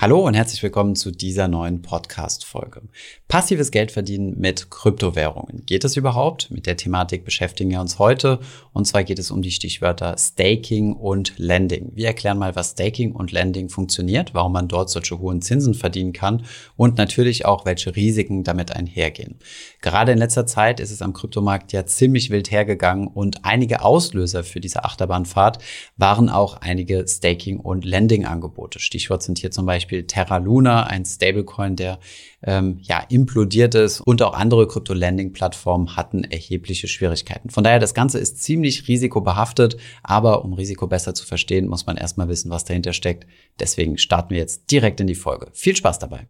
Hallo und herzlich willkommen zu dieser neuen Podcast-Folge. Passives Geldverdienen mit Kryptowährungen. Geht es überhaupt? Mit der Thematik beschäftigen wir uns heute. Und zwar geht es um die Stichwörter Staking und Lending. Wir erklären mal, was Staking und Lending funktioniert, warum man dort solche hohen Zinsen verdienen kann und natürlich auch, welche Risiken damit einhergehen. Gerade in letzter Zeit ist es am Kryptomarkt ja ziemlich wild hergegangen und einige Auslöser für diese Achterbahnfahrt waren auch einige Staking- und Lending-Angebote. Stichwort sind hier zum Beispiel Beispiel Terra Luna, ein Stablecoin, der ähm, ja implodiert ist und auch andere Krypto-Lending-Plattformen hatten erhebliche Schwierigkeiten. Von daher, das Ganze ist ziemlich risikobehaftet, aber um Risiko besser zu verstehen, muss man erstmal wissen, was dahinter steckt. Deswegen starten wir jetzt direkt in die Folge. Viel Spaß dabei!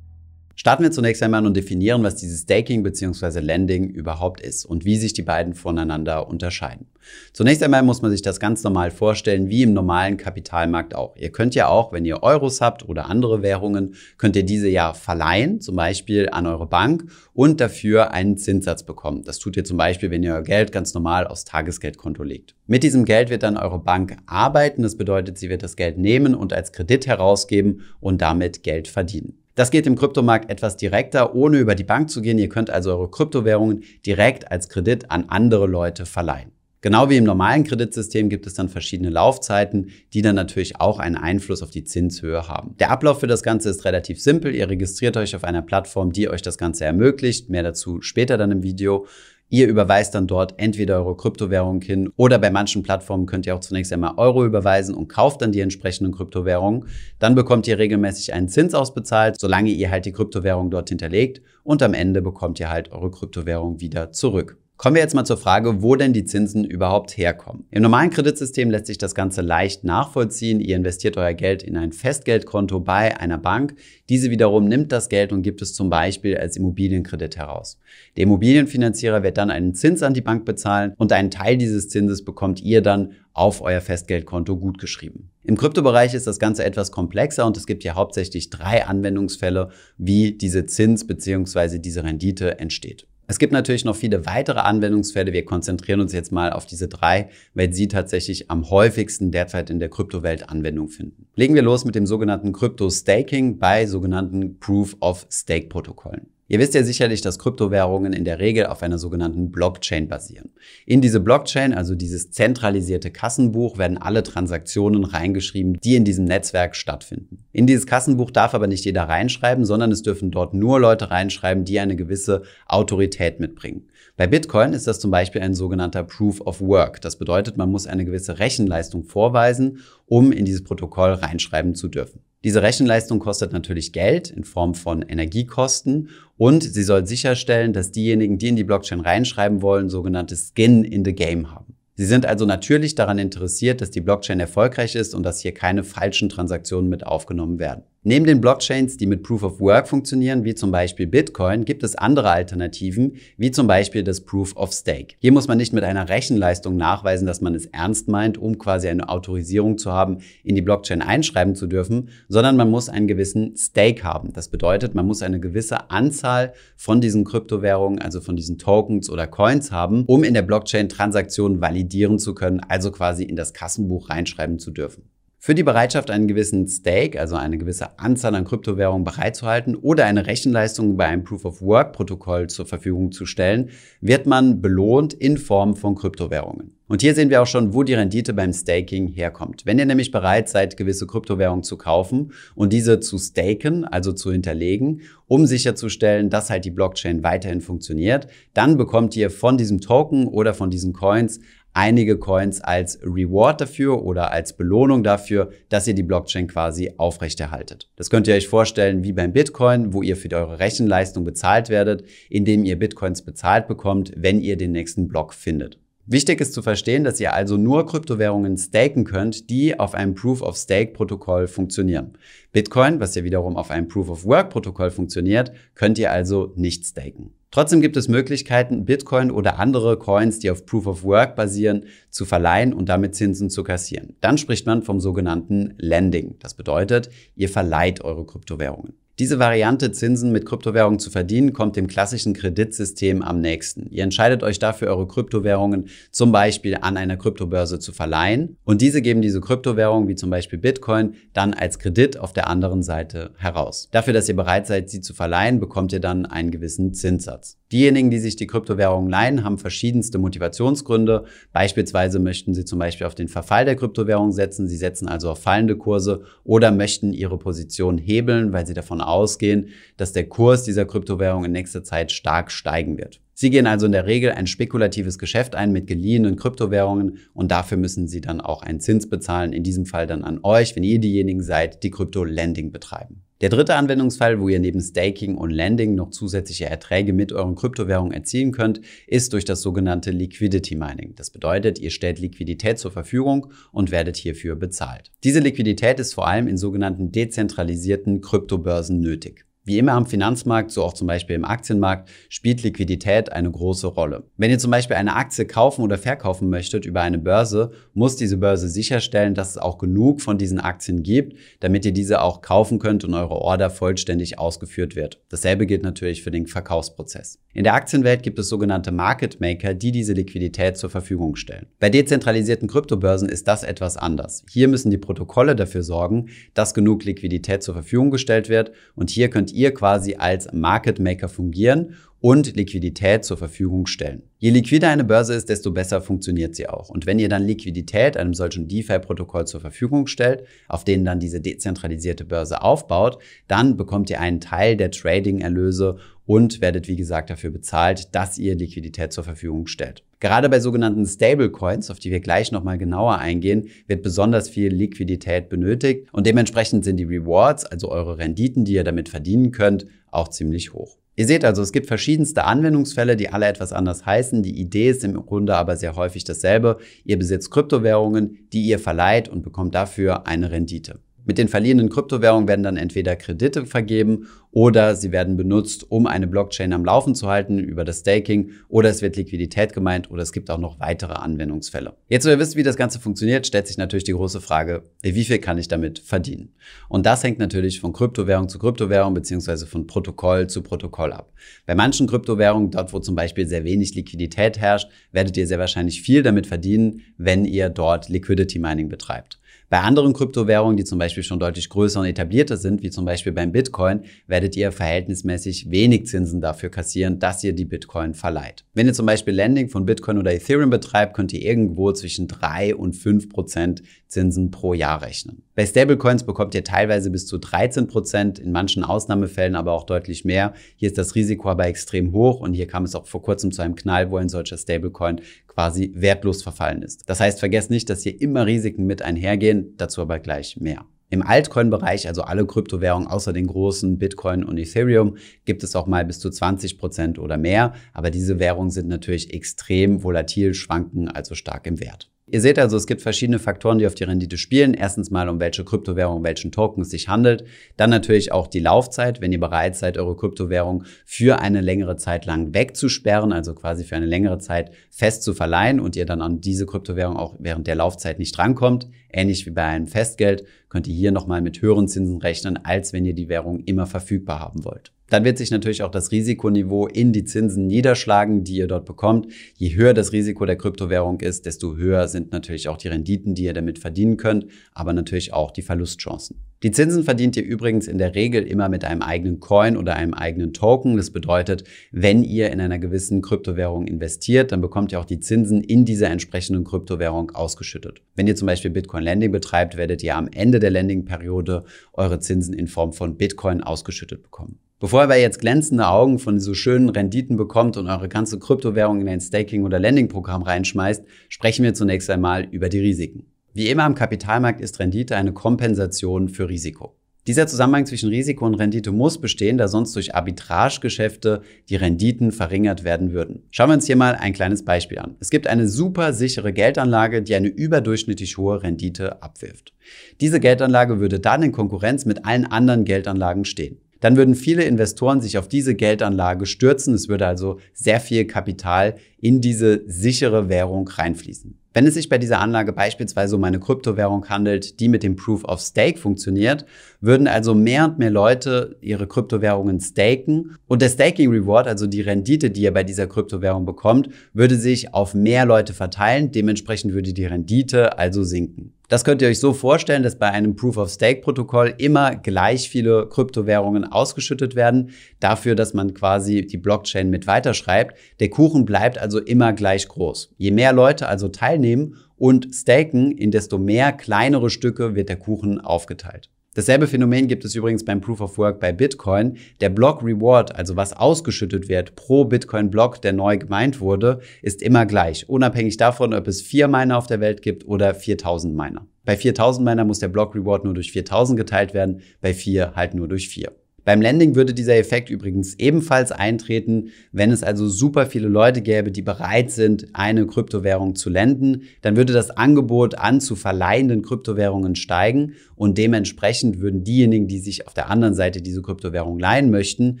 Starten wir zunächst einmal und definieren, was dieses Staking bzw. Lending überhaupt ist und wie sich die beiden voneinander unterscheiden. Zunächst einmal muss man sich das ganz normal vorstellen, wie im normalen Kapitalmarkt auch. Ihr könnt ja auch, wenn ihr Euros habt oder andere Währungen, könnt ihr diese ja verleihen, zum Beispiel an eure Bank und dafür einen Zinssatz bekommen. Das tut ihr zum Beispiel, wenn ihr euer Geld ganz normal aufs Tagesgeldkonto legt. Mit diesem Geld wird dann eure Bank arbeiten. Das bedeutet, sie wird das Geld nehmen und als Kredit herausgeben und damit Geld verdienen. Das geht im Kryptomarkt etwas direkter, ohne über die Bank zu gehen. Ihr könnt also eure Kryptowährungen direkt als Kredit an andere Leute verleihen. Genau wie im normalen Kreditsystem gibt es dann verschiedene Laufzeiten, die dann natürlich auch einen Einfluss auf die Zinshöhe haben. Der Ablauf für das Ganze ist relativ simpel. Ihr registriert euch auf einer Plattform, die euch das Ganze ermöglicht. Mehr dazu später dann im Video. Ihr überweist dann dort entweder eure Kryptowährung hin oder bei manchen Plattformen könnt ihr auch zunächst einmal Euro überweisen und kauft dann die entsprechenden Kryptowährungen. Dann bekommt ihr regelmäßig einen Zins ausbezahlt, solange ihr halt die Kryptowährung dort hinterlegt und am Ende bekommt ihr halt eure Kryptowährung wieder zurück. Kommen wir jetzt mal zur Frage, wo denn die Zinsen überhaupt herkommen. Im normalen Kreditsystem lässt sich das Ganze leicht nachvollziehen. Ihr investiert euer Geld in ein Festgeldkonto bei einer Bank. Diese wiederum nimmt das Geld und gibt es zum Beispiel als Immobilienkredit heraus. Der Immobilienfinanzierer wird dann einen Zins an die Bank bezahlen und einen Teil dieses Zinses bekommt ihr dann auf euer Festgeldkonto gutgeschrieben. Im Kryptobereich ist das Ganze etwas komplexer und es gibt hier hauptsächlich drei Anwendungsfälle, wie diese Zins bzw. diese Rendite entsteht. Es gibt natürlich noch viele weitere Anwendungsfälle. Wir konzentrieren uns jetzt mal auf diese drei, weil sie tatsächlich am häufigsten derzeit in der Kryptowelt Anwendung finden. Legen wir los mit dem sogenannten Krypto-Staking bei sogenannten Proof-of-Stake-Protokollen. Ihr wisst ja sicherlich, dass Kryptowährungen in der Regel auf einer sogenannten Blockchain basieren. In diese Blockchain, also dieses zentralisierte Kassenbuch, werden alle Transaktionen reingeschrieben, die in diesem Netzwerk stattfinden. In dieses Kassenbuch darf aber nicht jeder reinschreiben, sondern es dürfen dort nur Leute reinschreiben, die eine gewisse Autorität mitbringen. Bei Bitcoin ist das zum Beispiel ein sogenannter Proof of Work. Das bedeutet, man muss eine gewisse Rechenleistung vorweisen, um in dieses Protokoll reinschreiben zu dürfen. Diese Rechenleistung kostet natürlich Geld in Form von Energiekosten und sie soll sicherstellen, dass diejenigen, die in die Blockchain reinschreiben wollen, sogenanntes Skin in the Game haben. Sie sind also natürlich daran interessiert, dass die Blockchain erfolgreich ist und dass hier keine falschen Transaktionen mit aufgenommen werden. Neben den Blockchains, die mit Proof of Work funktionieren, wie zum Beispiel Bitcoin, gibt es andere Alternativen, wie zum Beispiel das Proof of Stake. Hier muss man nicht mit einer Rechenleistung nachweisen, dass man es ernst meint, um quasi eine Autorisierung zu haben, in die Blockchain einschreiben zu dürfen, sondern man muss einen gewissen Stake haben. Das bedeutet, man muss eine gewisse Anzahl von diesen Kryptowährungen, also von diesen Tokens oder Coins haben, um in der Blockchain Transaktionen validieren zu können, also quasi in das Kassenbuch reinschreiben zu dürfen. Für die Bereitschaft, einen gewissen Stake, also eine gewisse Anzahl an Kryptowährungen bereitzuhalten oder eine Rechenleistung bei einem Proof-of-Work-Protokoll zur Verfügung zu stellen, wird man belohnt in Form von Kryptowährungen. Und hier sehen wir auch schon, wo die Rendite beim Staking herkommt. Wenn ihr nämlich bereit seid, gewisse Kryptowährungen zu kaufen und diese zu staken, also zu hinterlegen, um sicherzustellen, dass halt die Blockchain weiterhin funktioniert, dann bekommt ihr von diesem Token oder von diesen Coins einige Coins als Reward dafür oder als Belohnung dafür, dass ihr die Blockchain quasi aufrechterhaltet. Das könnt ihr euch vorstellen wie beim Bitcoin, wo ihr für eure Rechenleistung bezahlt werdet, indem ihr Bitcoins bezahlt bekommt, wenn ihr den nächsten Block findet. Wichtig ist zu verstehen, dass ihr also nur Kryptowährungen staken könnt, die auf einem Proof-of-Stake-Protokoll funktionieren. Bitcoin, was ja wiederum auf einem Proof-of-Work-Protokoll funktioniert, könnt ihr also nicht staken. Trotzdem gibt es Möglichkeiten, Bitcoin oder andere Coins, die auf Proof of Work basieren, zu verleihen und damit Zinsen zu kassieren. Dann spricht man vom sogenannten Lending. Das bedeutet, ihr verleiht eure Kryptowährungen. Diese Variante, Zinsen mit Kryptowährungen zu verdienen, kommt dem klassischen Kreditsystem am nächsten. Ihr entscheidet euch dafür, eure Kryptowährungen zum Beispiel an einer Kryptobörse zu verleihen und diese geben diese Kryptowährungen, wie zum Beispiel Bitcoin, dann als Kredit auf der anderen Seite heraus. Dafür, dass ihr bereit seid, sie zu verleihen, bekommt ihr dann einen gewissen Zinssatz. Diejenigen, die sich die Kryptowährungen leihen, haben verschiedenste Motivationsgründe. Beispielsweise möchten sie zum Beispiel auf den Verfall der Kryptowährung setzen, sie setzen also auf fallende Kurse oder möchten ihre Position hebeln, weil sie davon ausgehen, dass der Kurs dieser Kryptowährung in nächster Zeit stark steigen wird. Sie gehen also in der Regel ein spekulatives Geschäft ein mit geliehenen Kryptowährungen und dafür müssen Sie dann auch einen Zins bezahlen, in diesem Fall dann an euch, wenn ihr diejenigen seid, die Krypto-Lending betreiben. Der dritte Anwendungsfall, wo ihr neben Staking und Lending noch zusätzliche Erträge mit euren Kryptowährungen erzielen könnt, ist durch das sogenannte Liquidity Mining. Das bedeutet, ihr stellt Liquidität zur Verfügung und werdet hierfür bezahlt. Diese Liquidität ist vor allem in sogenannten dezentralisierten Kryptobörsen nötig. Wie immer am Finanzmarkt, so auch zum Beispiel im Aktienmarkt, spielt Liquidität eine große Rolle. Wenn ihr zum Beispiel eine Aktie kaufen oder verkaufen möchtet über eine Börse, muss diese Börse sicherstellen, dass es auch genug von diesen Aktien gibt, damit ihr diese auch kaufen könnt und eure Order vollständig ausgeführt wird. Dasselbe gilt natürlich für den Verkaufsprozess. In der Aktienwelt gibt es sogenannte Market Maker, die diese Liquidität zur Verfügung stellen. Bei dezentralisierten Kryptobörsen ist das etwas anders. Hier müssen die Protokolle dafür sorgen, dass genug Liquidität zur Verfügung gestellt wird und hier könnt ihr quasi als Market Maker fungieren und Liquidität zur Verfügung stellen. Je liquider eine Börse ist, desto besser funktioniert sie auch. Und wenn ihr dann Liquidität einem solchen DeFi-Protokoll zur Verfügung stellt, auf denen dann diese dezentralisierte Börse aufbaut, dann bekommt ihr einen Teil der Trading-Erlöse und werdet, wie gesagt, dafür bezahlt, dass ihr Liquidität zur Verfügung stellt. Gerade bei sogenannten Stablecoins, auf die wir gleich nochmal genauer eingehen, wird besonders viel Liquidität benötigt und dementsprechend sind die Rewards, also eure Renditen, die ihr damit verdienen könnt, auch ziemlich hoch. Ihr seht also, es gibt verschiedenste Anwendungsfälle, die alle etwas anders heißen. Die Idee ist im Grunde aber sehr häufig dasselbe. Ihr besitzt Kryptowährungen, die ihr verleiht und bekommt dafür eine Rendite. Mit den verliehenen Kryptowährungen werden dann entweder Kredite vergeben oder sie werden benutzt, um eine Blockchain am Laufen zu halten über das Staking oder es wird Liquidität gemeint oder es gibt auch noch weitere Anwendungsfälle. Jetzt, wo ihr wisst, wie das Ganze funktioniert, stellt sich natürlich die große Frage, wie viel kann ich damit verdienen? Und das hängt natürlich von Kryptowährung zu Kryptowährung beziehungsweise von Protokoll zu Protokoll ab. Bei manchen Kryptowährungen, dort wo zum Beispiel sehr wenig Liquidität herrscht, werdet ihr sehr wahrscheinlich viel damit verdienen, wenn ihr dort Liquidity Mining betreibt. Bei anderen Kryptowährungen, die zum Beispiel schon deutlich größer und etablierter sind, wie zum Beispiel beim Bitcoin, werdet ihr verhältnismäßig wenig Zinsen dafür kassieren, dass ihr die Bitcoin verleiht. Wenn ihr zum Beispiel Lending von Bitcoin oder Ethereum betreibt, könnt ihr irgendwo zwischen drei und fünf Prozent Zinsen pro Jahr rechnen. Bei Stablecoins bekommt ihr teilweise bis zu 13 Prozent, in manchen Ausnahmefällen aber auch deutlich mehr. Hier ist das Risiko aber extrem hoch und hier kam es auch vor kurzem zu einem Knall, wo ein solcher Stablecoin quasi wertlos verfallen ist. Das heißt, vergesst nicht, dass hier immer Risiken mit einhergehen, dazu aber gleich mehr. Im Altcoin-Bereich, also alle Kryptowährungen außer den großen Bitcoin und Ethereum, gibt es auch mal bis zu 20 Prozent oder mehr. Aber diese Währungen sind natürlich extrem volatil, schwanken also stark im Wert. Ihr seht also, es gibt verschiedene Faktoren, die auf die Rendite spielen. Erstens mal, um welche Kryptowährung, welchen Token es sich handelt. Dann natürlich auch die Laufzeit, wenn ihr bereit seid, eure Kryptowährung für eine längere Zeit lang wegzusperren, also quasi für eine längere Zeit fest zu verleihen und ihr dann an diese Kryptowährung auch während der Laufzeit nicht drankommt. Ähnlich wie bei einem Festgeld könnt ihr hier nochmal mit höheren Zinsen rechnen, als wenn ihr die Währung immer verfügbar haben wollt. Dann wird sich natürlich auch das Risikoniveau in die Zinsen niederschlagen, die ihr dort bekommt. Je höher das Risiko der Kryptowährung ist, desto höher sind natürlich auch die Renditen, die ihr damit verdienen könnt, aber natürlich auch die Verlustchancen. Die Zinsen verdient ihr übrigens in der Regel immer mit einem eigenen Coin oder einem eigenen Token. Das bedeutet, wenn ihr in einer gewissen Kryptowährung investiert, dann bekommt ihr auch die Zinsen in dieser entsprechenden Kryptowährung ausgeschüttet. Wenn ihr zum Beispiel Bitcoin Lending betreibt, werdet ihr am Ende der Lending-Periode eure Zinsen in Form von Bitcoin ausgeschüttet bekommen. Bevor ihr jetzt glänzende Augen von so schönen Renditen bekommt und eure ganze Kryptowährung in ein Staking- oder Lending-Programm reinschmeißt, sprechen wir zunächst einmal über die Risiken. Wie immer am Kapitalmarkt ist Rendite eine Kompensation für Risiko. Dieser Zusammenhang zwischen Risiko und Rendite muss bestehen, da sonst durch Arbitragegeschäfte die Renditen verringert werden würden. Schauen wir uns hier mal ein kleines Beispiel an. Es gibt eine super sichere Geldanlage, die eine überdurchschnittlich hohe Rendite abwirft. Diese Geldanlage würde dann in Konkurrenz mit allen anderen Geldanlagen stehen dann würden viele Investoren sich auf diese Geldanlage stürzen. Es würde also sehr viel Kapital in diese sichere Währung reinfließen. Wenn es sich bei dieser Anlage beispielsweise um eine Kryptowährung handelt, die mit dem Proof of Stake funktioniert, würden also mehr und mehr Leute ihre Kryptowährungen staken und der Staking Reward, also die Rendite, die ihr bei dieser Kryptowährung bekommt, würde sich auf mehr Leute verteilen. Dementsprechend würde die Rendite also sinken. Das könnt ihr euch so vorstellen, dass bei einem Proof-of-Stake-Protokoll immer gleich viele Kryptowährungen ausgeschüttet werden, dafür, dass man quasi die Blockchain mit weiterschreibt. Der Kuchen bleibt also immer gleich groß. Je mehr Leute also teilnehmen und staken, in desto mehr kleinere Stücke wird der Kuchen aufgeteilt. Dasselbe Phänomen gibt es übrigens beim Proof of Work bei Bitcoin. Der Block Reward, also was ausgeschüttet wird pro Bitcoin-Block, der neu gemeint wurde, ist immer gleich, unabhängig davon, ob es vier Miner auf der Welt gibt oder 4000 Miner. Bei 4000 Miner muss der Block Reward nur durch 4000 geteilt werden, bei vier halt nur durch vier. Beim Lending würde dieser Effekt übrigens ebenfalls eintreten, wenn es also super viele Leute gäbe, die bereit sind, eine Kryptowährung zu lenden, dann würde das Angebot an zu verleihenden Kryptowährungen steigen und dementsprechend würden diejenigen, die sich auf der anderen Seite diese Kryptowährung leihen möchten,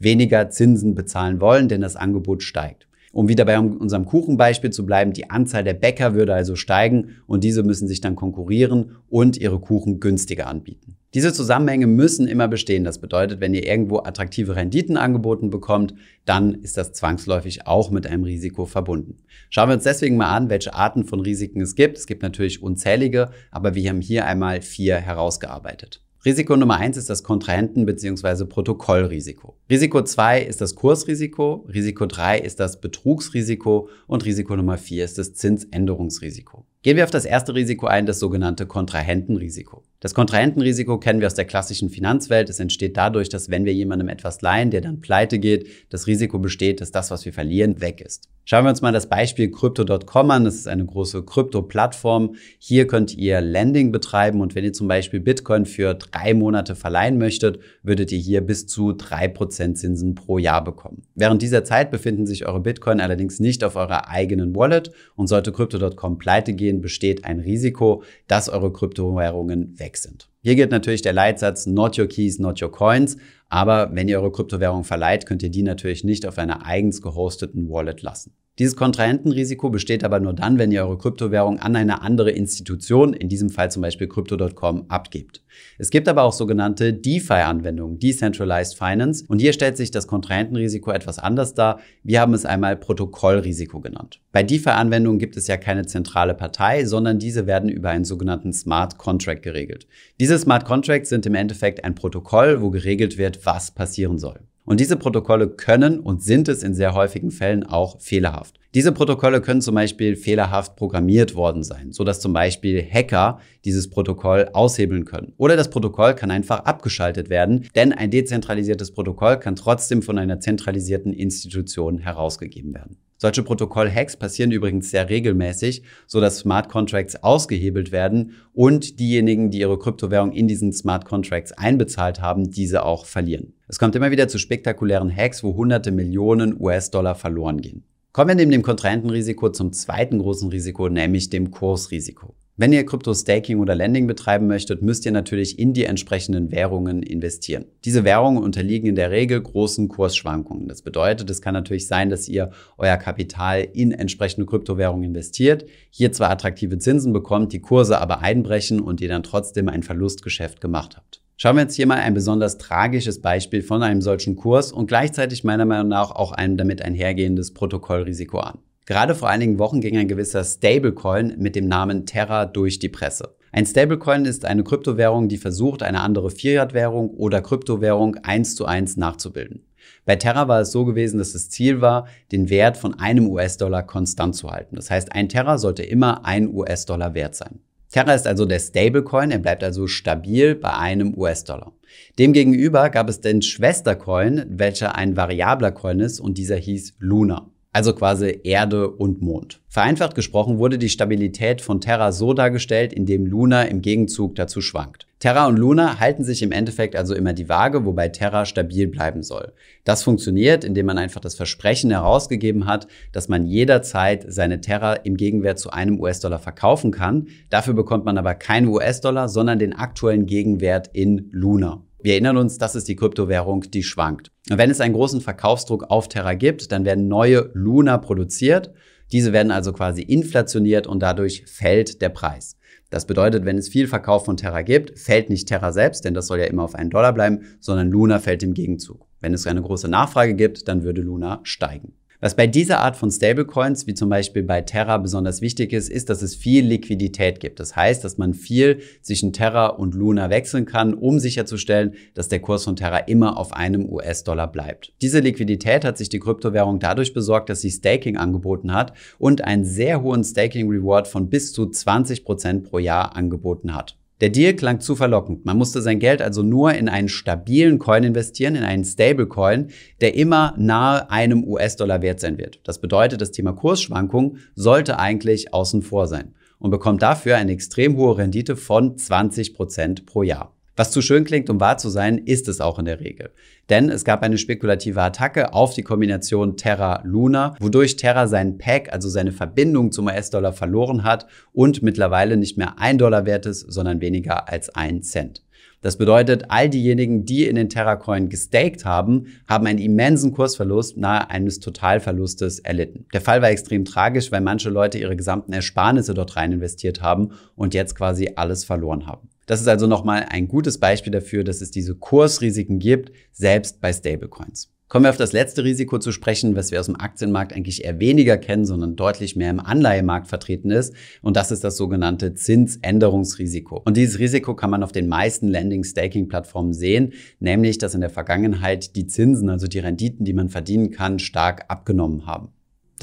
weniger Zinsen bezahlen wollen, denn das Angebot steigt. Um wieder bei unserem Kuchenbeispiel zu bleiben, die Anzahl der Bäcker würde also steigen und diese müssen sich dann konkurrieren und ihre Kuchen günstiger anbieten. Diese Zusammenhänge müssen immer bestehen. Das bedeutet, wenn ihr irgendwo attraktive Renditen angeboten bekommt, dann ist das zwangsläufig auch mit einem Risiko verbunden. Schauen wir uns deswegen mal an, welche Arten von Risiken es gibt. Es gibt natürlich unzählige, aber wir haben hier einmal vier herausgearbeitet. Risiko Nummer eins ist das Kontrahenten- bzw. Protokollrisiko. Risiko zwei ist das Kursrisiko, Risiko drei ist das Betrugsrisiko und Risiko Nummer vier ist das Zinsänderungsrisiko. Gehen wir auf das erste Risiko ein, das sogenannte Kontrahentenrisiko. Das Kontrahentenrisiko kennen wir aus der klassischen Finanzwelt. Es entsteht dadurch, dass wenn wir jemandem etwas leihen, der dann pleite geht, das Risiko besteht, dass das, was wir verlieren, weg ist. Schauen wir uns mal das Beispiel Crypto.com an. Das ist eine große Krypto-Plattform. Hier könnt ihr Lending betreiben und wenn ihr zum Beispiel Bitcoin für drei Monate verleihen möchtet, würdet ihr hier bis zu drei Prozent Zinsen pro Jahr bekommen. Während dieser Zeit befinden sich eure Bitcoin allerdings nicht auf eurer eigenen Wallet und sollte Crypto.com pleite gehen, besteht ein Risiko, dass eure Kryptowährungen weg sind. Hier gilt natürlich der Leitsatz Not your keys, not your coins. Aber wenn ihr eure Kryptowährung verleiht, könnt ihr die natürlich nicht auf einer eigens gehosteten Wallet lassen. Dieses Kontrahentenrisiko besteht aber nur dann, wenn ihr eure Kryptowährung an eine andere Institution, in diesem Fall zum Beispiel Crypto.com, abgebt. Es gibt aber auch sogenannte DeFi-Anwendungen, Decentralized Finance, und hier stellt sich das Kontrahentenrisiko etwas anders dar. Wir haben es einmal Protokollrisiko genannt. Bei DeFi-Anwendungen gibt es ja keine zentrale Partei, sondern diese werden über einen sogenannten Smart Contract geregelt. Diese Smart Contracts sind im Endeffekt ein Protokoll, wo geregelt wird, was passieren soll. Und diese Protokolle können und sind es in sehr häufigen Fällen auch fehlerhaft. Diese Protokolle können zum Beispiel fehlerhaft programmiert worden sein, so dass zum Beispiel Hacker dieses Protokoll aushebeln können. Oder das Protokoll kann einfach abgeschaltet werden, denn ein dezentralisiertes Protokoll kann trotzdem von einer zentralisierten Institution herausgegeben werden. Solche Protokoll-Hacks passieren übrigens sehr regelmäßig, so dass Smart Contracts ausgehebelt werden und diejenigen, die ihre Kryptowährung in diesen Smart Contracts einbezahlt haben, diese auch verlieren. Es kommt immer wieder zu spektakulären Hacks, wo hunderte Millionen US-Dollar verloren gehen. Kommen wir neben dem Kontrahentenrisiko zum zweiten großen Risiko, nämlich dem Kursrisiko. Wenn ihr Krypto-Staking oder Lending betreiben möchtet, müsst ihr natürlich in die entsprechenden Währungen investieren. Diese Währungen unterliegen in der Regel großen Kursschwankungen. Das bedeutet, es kann natürlich sein, dass ihr euer Kapital in entsprechende Kryptowährungen investiert, hier zwar attraktive Zinsen bekommt, die Kurse aber einbrechen und ihr dann trotzdem ein Verlustgeschäft gemacht habt. Schauen wir jetzt hier mal ein besonders tragisches Beispiel von einem solchen Kurs und gleichzeitig meiner Meinung nach auch ein damit einhergehendes Protokollrisiko an. Gerade vor einigen Wochen ging ein gewisser Stablecoin mit dem Namen Terra durch die Presse. Ein Stablecoin ist eine Kryptowährung, die versucht, eine andere Fiat-Währung oder Kryptowährung eins zu eins nachzubilden. Bei Terra war es so gewesen, dass das Ziel war, den Wert von einem US-Dollar konstant zu halten. Das heißt, ein Terra sollte immer ein US-Dollar wert sein. Terra ist also der Stablecoin, er bleibt also stabil bei einem US-Dollar. Demgegenüber gab es den Schwestercoin, welcher ein variabler Coin ist und dieser hieß Luna also quasi Erde und Mond. Vereinfacht gesprochen wurde die Stabilität von Terra so dargestellt, indem Luna im Gegenzug dazu schwankt. Terra und Luna halten sich im Endeffekt also immer die Waage, wobei Terra stabil bleiben soll. Das funktioniert, indem man einfach das Versprechen herausgegeben hat, dass man jederzeit seine Terra im Gegenwert zu einem US-Dollar verkaufen kann. Dafür bekommt man aber keinen US-Dollar, sondern den aktuellen Gegenwert in Luna. Wir erinnern uns, das ist die Kryptowährung, die schwankt. Und wenn es einen großen Verkaufsdruck auf Terra gibt, dann werden neue Luna produziert. Diese werden also quasi inflationiert und dadurch fällt der Preis. Das bedeutet, wenn es viel Verkauf von Terra gibt, fällt nicht Terra selbst, denn das soll ja immer auf einen Dollar bleiben, sondern Luna fällt im Gegenzug. Wenn es eine große Nachfrage gibt, dann würde Luna steigen. Was bei dieser Art von Stablecoins, wie zum Beispiel bei Terra, besonders wichtig ist, ist, dass es viel Liquidität gibt. Das heißt, dass man viel zwischen Terra und Luna wechseln kann, um sicherzustellen, dass der Kurs von Terra immer auf einem US-Dollar bleibt. Diese Liquidität hat sich die Kryptowährung dadurch besorgt, dass sie Staking angeboten hat und einen sehr hohen Staking-Reward von bis zu 20 Prozent pro Jahr angeboten hat. Der Deal klang zu verlockend. Man musste sein Geld also nur in einen stabilen Coin investieren, in einen Stablecoin, der immer nahe einem US-Dollar wert sein wird. Das bedeutet, das Thema Kursschwankung sollte eigentlich außen vor sein und bekommt dafür eine extrem hohe Rendite von 20 Prozent pro Jahr. Was zu schön klingt, um wahr zu sein, ist es auch in der Regel. Denn es gab eine spekulative Attacke auf die Kombination Terra-Luna, wodurch Terra seinen Pack, also seine Verbindung zum US-Dollar verloren hat und mittlerweile nicht mehr ein Dollar wert ist, sondern weniger als ein Cent. Das bedeutet, all diejenigen, die in den Terracoin gestaked haben, haben einen immensen Kursverlust nahe eines Totalverlustes erlitten. Der Fall war extrem tragisch, weil manche Leute ihre gesamten Ersparnisse dort rein investiert haben und jetzt quasi alles verloren haben. Das ist also nochmal ein gutes Beispiel dafür, dass es diese Kursrisiken gibt, selbst bei Stablecoins. Kommen wir auf das letzte Risiko zu sprechen, was wir aus dem Aktienmarkt eigentlich eher weniger kennen, sondern deutlich mehr im Anleihemarkt vertreten ist. Und das ist das sogenannte Zinsänderungsrisiko. Und dieses Risiko kann man auf den meisten Lending-Staking-Plattformen sehen, nämlich dass in der Vergangenheit die Zinsen, also die Renditen, die man verdienen kann, stark abgenommen haben.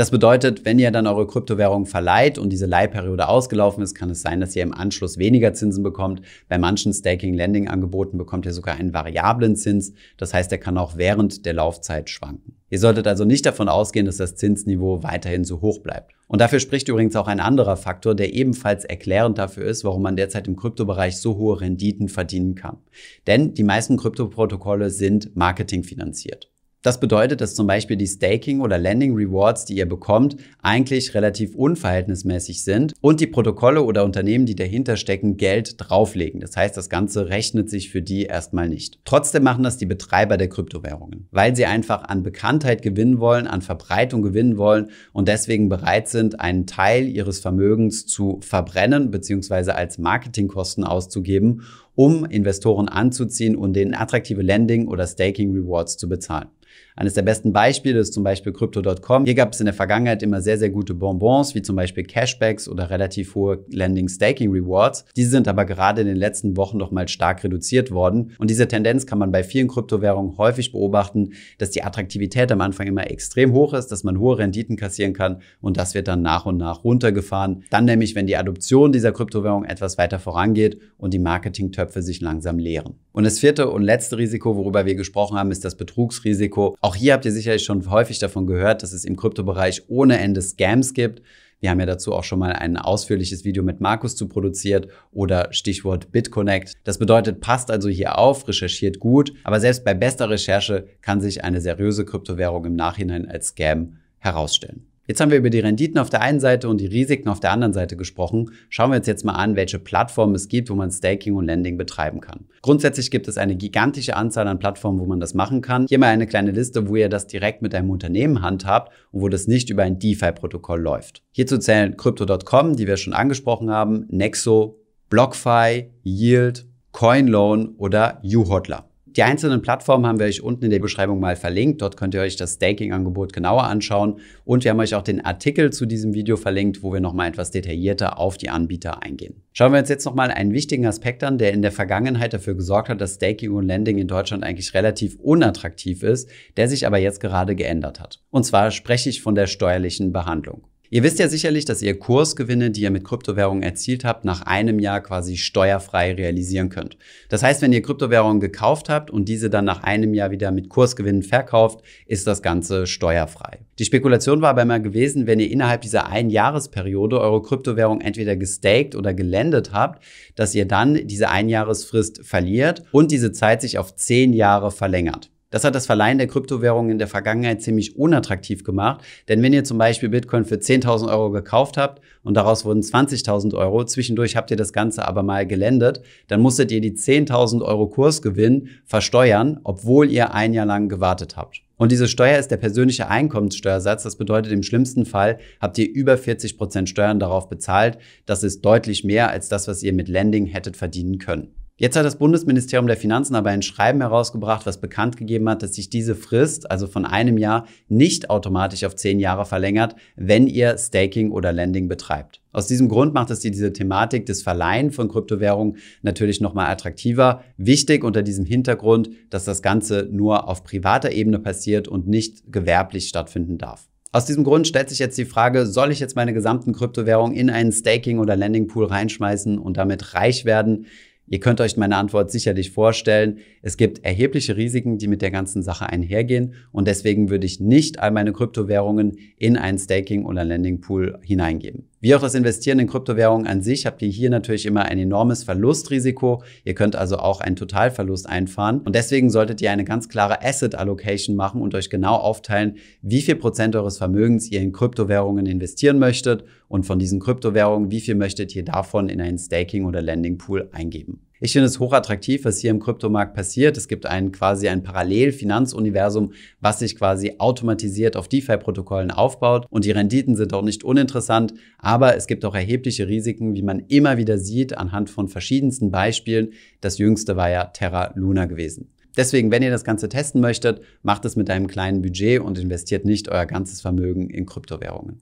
Das bedeutet, wenn ihr dann eure Kryptowährung verleiht und diese Leihperiode ausgelaufen ist, kann es sein, dass ihr im Anschluss weniger Zinsen bekommt. Bei manchen Staking-Lending-Angeboten bekommt ihr sogar einen variablen Zins. Das heißt, der kann auch während der Laufzeit schwanken. Ihr solltet also nicht davon ausgehen, dass das Zinsniveau weiterhin so hoch bleibt. Und dafür spricht übrigens auch ein anderer Faktor, der ebenfalls erklärend dafür ist, warum man derzeit im Kryptobereich so hohe Renditen verdienen kann. Denn die meisten Kryptoprotokolle sind marketingfinanziert. Das bedeutet, dass zum Beispiel die Staking- oder Lending Rewards, die ihr bekommt, eigentlich relativ unverhältnismäßig sind und die Protokolle oder Unternehmen, die dahinter stecken, Geld drauflegen. Das heißt, das Ganze rechnet sich für die erstmal nicht. Trotzdem machen das die Betreiber der Kryptowährungen, weil sie einfach an Bekanntheit gewinnen wollen, an Verbreitung gewinnen wollen und deswegen bereit sind, einen Teil ihres Vermögens zu verbrennen bzw. als Marketingkosten auszugeben, um Investoren anzuziehen und denen attraktive Lending- oder Staking Rewards zu bezahlen. Eines der besten Beispiele ist zum Beispiel Crypto.com. Hier gab es in der Vergangenheit immer sehr, sehr gute Bonbons, wie zum Beispiel Cashbacks oder relativ hohe Lending Staking Rewards. Diese sind aber gerade in den letzten Wochen nochmal stark reduziert worden. Und diese Tendenz kann man bei vielen Kryptowährungen häufig beobachten, dass die Attraktivität am Anfang immer extrem hoch ist, dass man hohe Renditen kassieren kann und das wird dann nach und nach runtergefahren. Dann nämlich, wenn die Adoption dieser Kryptowährung etwas weiter vorangeht und die Marketingtöpfe sich langsam leeren. Und das vierte und letzte Risiko, worüber wir gesprochen haben, ist das Betrugsrisiko. Auch hier habt ihr sicherlich schon häufig davon gehört, dass es im Kryptobereich ohne Ende Scams gibt. Wir haben ja dazu auch schon mal ein ausführliches Video mit Markus zu produziert oder Stichwort BitConnect. Das bedeutet, passt also hier auf, recherchiert gut, aber selbst bei bester Recherche kann sich eine seriöse Kryptowährung im Nachhinein als Scam herausstellen. Jetzt haben wir über die Renditen auf der einen Seite und die Risiken auf der anderen Seite gesprochen. Schauen wir uns jetzt mal an, welche Plattformen es gibt, wo man Staking und Lending betreiben kann. Grundsätzlich gibt es eine gigantische Anzahl an Plattformen, wo man das machen kann. Hier mal eine kleine Liste, wo ihr das direkt mit einem Unternehmen handhabt und wo das nicht über ein DeFi-Protokoll läuft. Hierzu zählen Crypto.com, die wir schon angesprochen haben, Nexo, BlockFi, Yield, CoinLoan oder uHodler. Die einzelnen Plattformen haben wir euch unten in der Beschreibung mal verlinkt. Dort könnt ihr euch das Staking-Angebot genauer anschauen. Und wir haben euch auch den Artikel zu diesem Video verlinkt, wo wir nochmal etwas detaillierter auf die Anbieter eingehen. Schauen wir uns jetzt nochmal einen wichtigen Aspekt an, der in der Vergangenheit dafür gesorgt hat, dass Staking und Lending in Deutschland eigentlich relativ unattraktiv ist, der sich aber jetzt gerade geändert hat. Und zwar spreche ich von der steuerlichen Behandlung. Ihr wisst ja sicherlich, dass ihr Kursgewinne, die ihr mit Kryptowährungen erzielt habt, nach einem Jahr quasi steuerfrei realisieren könnt. Das heißt, wenn ihr Kryptowährungen gekauft habt und diese dann nach einem Jahr wieder mit Kursgewinnen verkauft, ist das Ganze steuerfrei. Die Spekulation war aber immer gewesen, wenn ihr innerhalb dieser Einjahresperiode eure Kryptowährung entweder gestaked oder gelendet habt, dass ihr dann diese Einjahresfrist verliert und diese Zeit sich auf zehn Jahre verlängert. Das hat das Verleihen der Kryptowährungen in der Vergangenheit ziemlich unattraktiv gemacht, denn wenn ihr zum Beispiel Bitcoin für 10.000 Euro gekauft habt und daraus wurden 20.000 Euro, zwischendurch habt ihr das Ganze aber mal gelendet, dann musstet ihr die 10.000 Euro Kursgewinn versteuern, obwohl ihr ein Jahr lang gewartet habt. Und diese Steuer ist der persönliche Einkommenssteuersatz. Das bedeutet, im schlimmsten Fall habt ihr über 40 Prozent Steuern darauf bezahlt. Das ist deutlich mehr als das, was ihr mit Lending hättet verdienen können. Jetzt hat das Bundesministerium der Finanzen aber ein Schreiben herausgebracht, was bekannt gegeben hat, dass sich diese Frist, also von einem Jahr, nicht automatisch auf zehn Jahre verlängert, wenn ihr Staking oder Lending betreibt. Aus diesem Grund macht es diese Thematik des Verleihen von Kryptowährungen natürlich nochmal attraktiver. Wichtig unter diesem Hintergrund, dass das Ganze nur auf privater Ebene passiert und nicht gewerblich stattfinden darf. Aus diesem Grund stellt sich jetzt die Frage, soll ich jetzt meine gesamten Kryptowährungen in einen Staking- oder Landing-Pool reinschmeißen und damit reich werden? Ihr könnt euch meine Antwort sicherlich vorstellen. Es gibt erhebliche Risiken, die mit der ganzen Sache einhergehen. Und deswegen würde ich nicht all meine Kryptowährungen in einen Staking- oder Landing-Pool hineingeben. Wie auch das Investieren in Kryptowährungen an sich habt ihr hier natürlich immer ein enormes Verlustrisiko. Ihr könnt also auch einen Totalverlust einfahren. Und deswegen solltet ihr eine ganz klare Asset Allocation machen und euch genau aufteilen, wie viel Prozent eures Vermögens ihr in Kryptowährungen investieren möchtet und von diesen Kryptowährungen, wie viel möchtet ihr davon in einen Staking- oder Landing Pool eingeben. Ich finde es hochattraktiv, was hier im Kryptomarkt passiert. Es gibt ein quasi ein Parallel-Finanzuniversum, was sich quasi automatisiert auf DeFi-Protokollen aufbaut. Und die Renditen sind auch nicht uninteressant, aber es gibt auch erhebliche Risiken, wie man immer wieder sieht, anhand von verschiedensten Beispielen. Das jüngste war ja Terra Luna gewesen. Deswegen, wenn ihr das Ganze testen möchtet, macht es mit einem kleinen Budget und investiert nicht euer ganzes Vermögen in Kryptowährungen.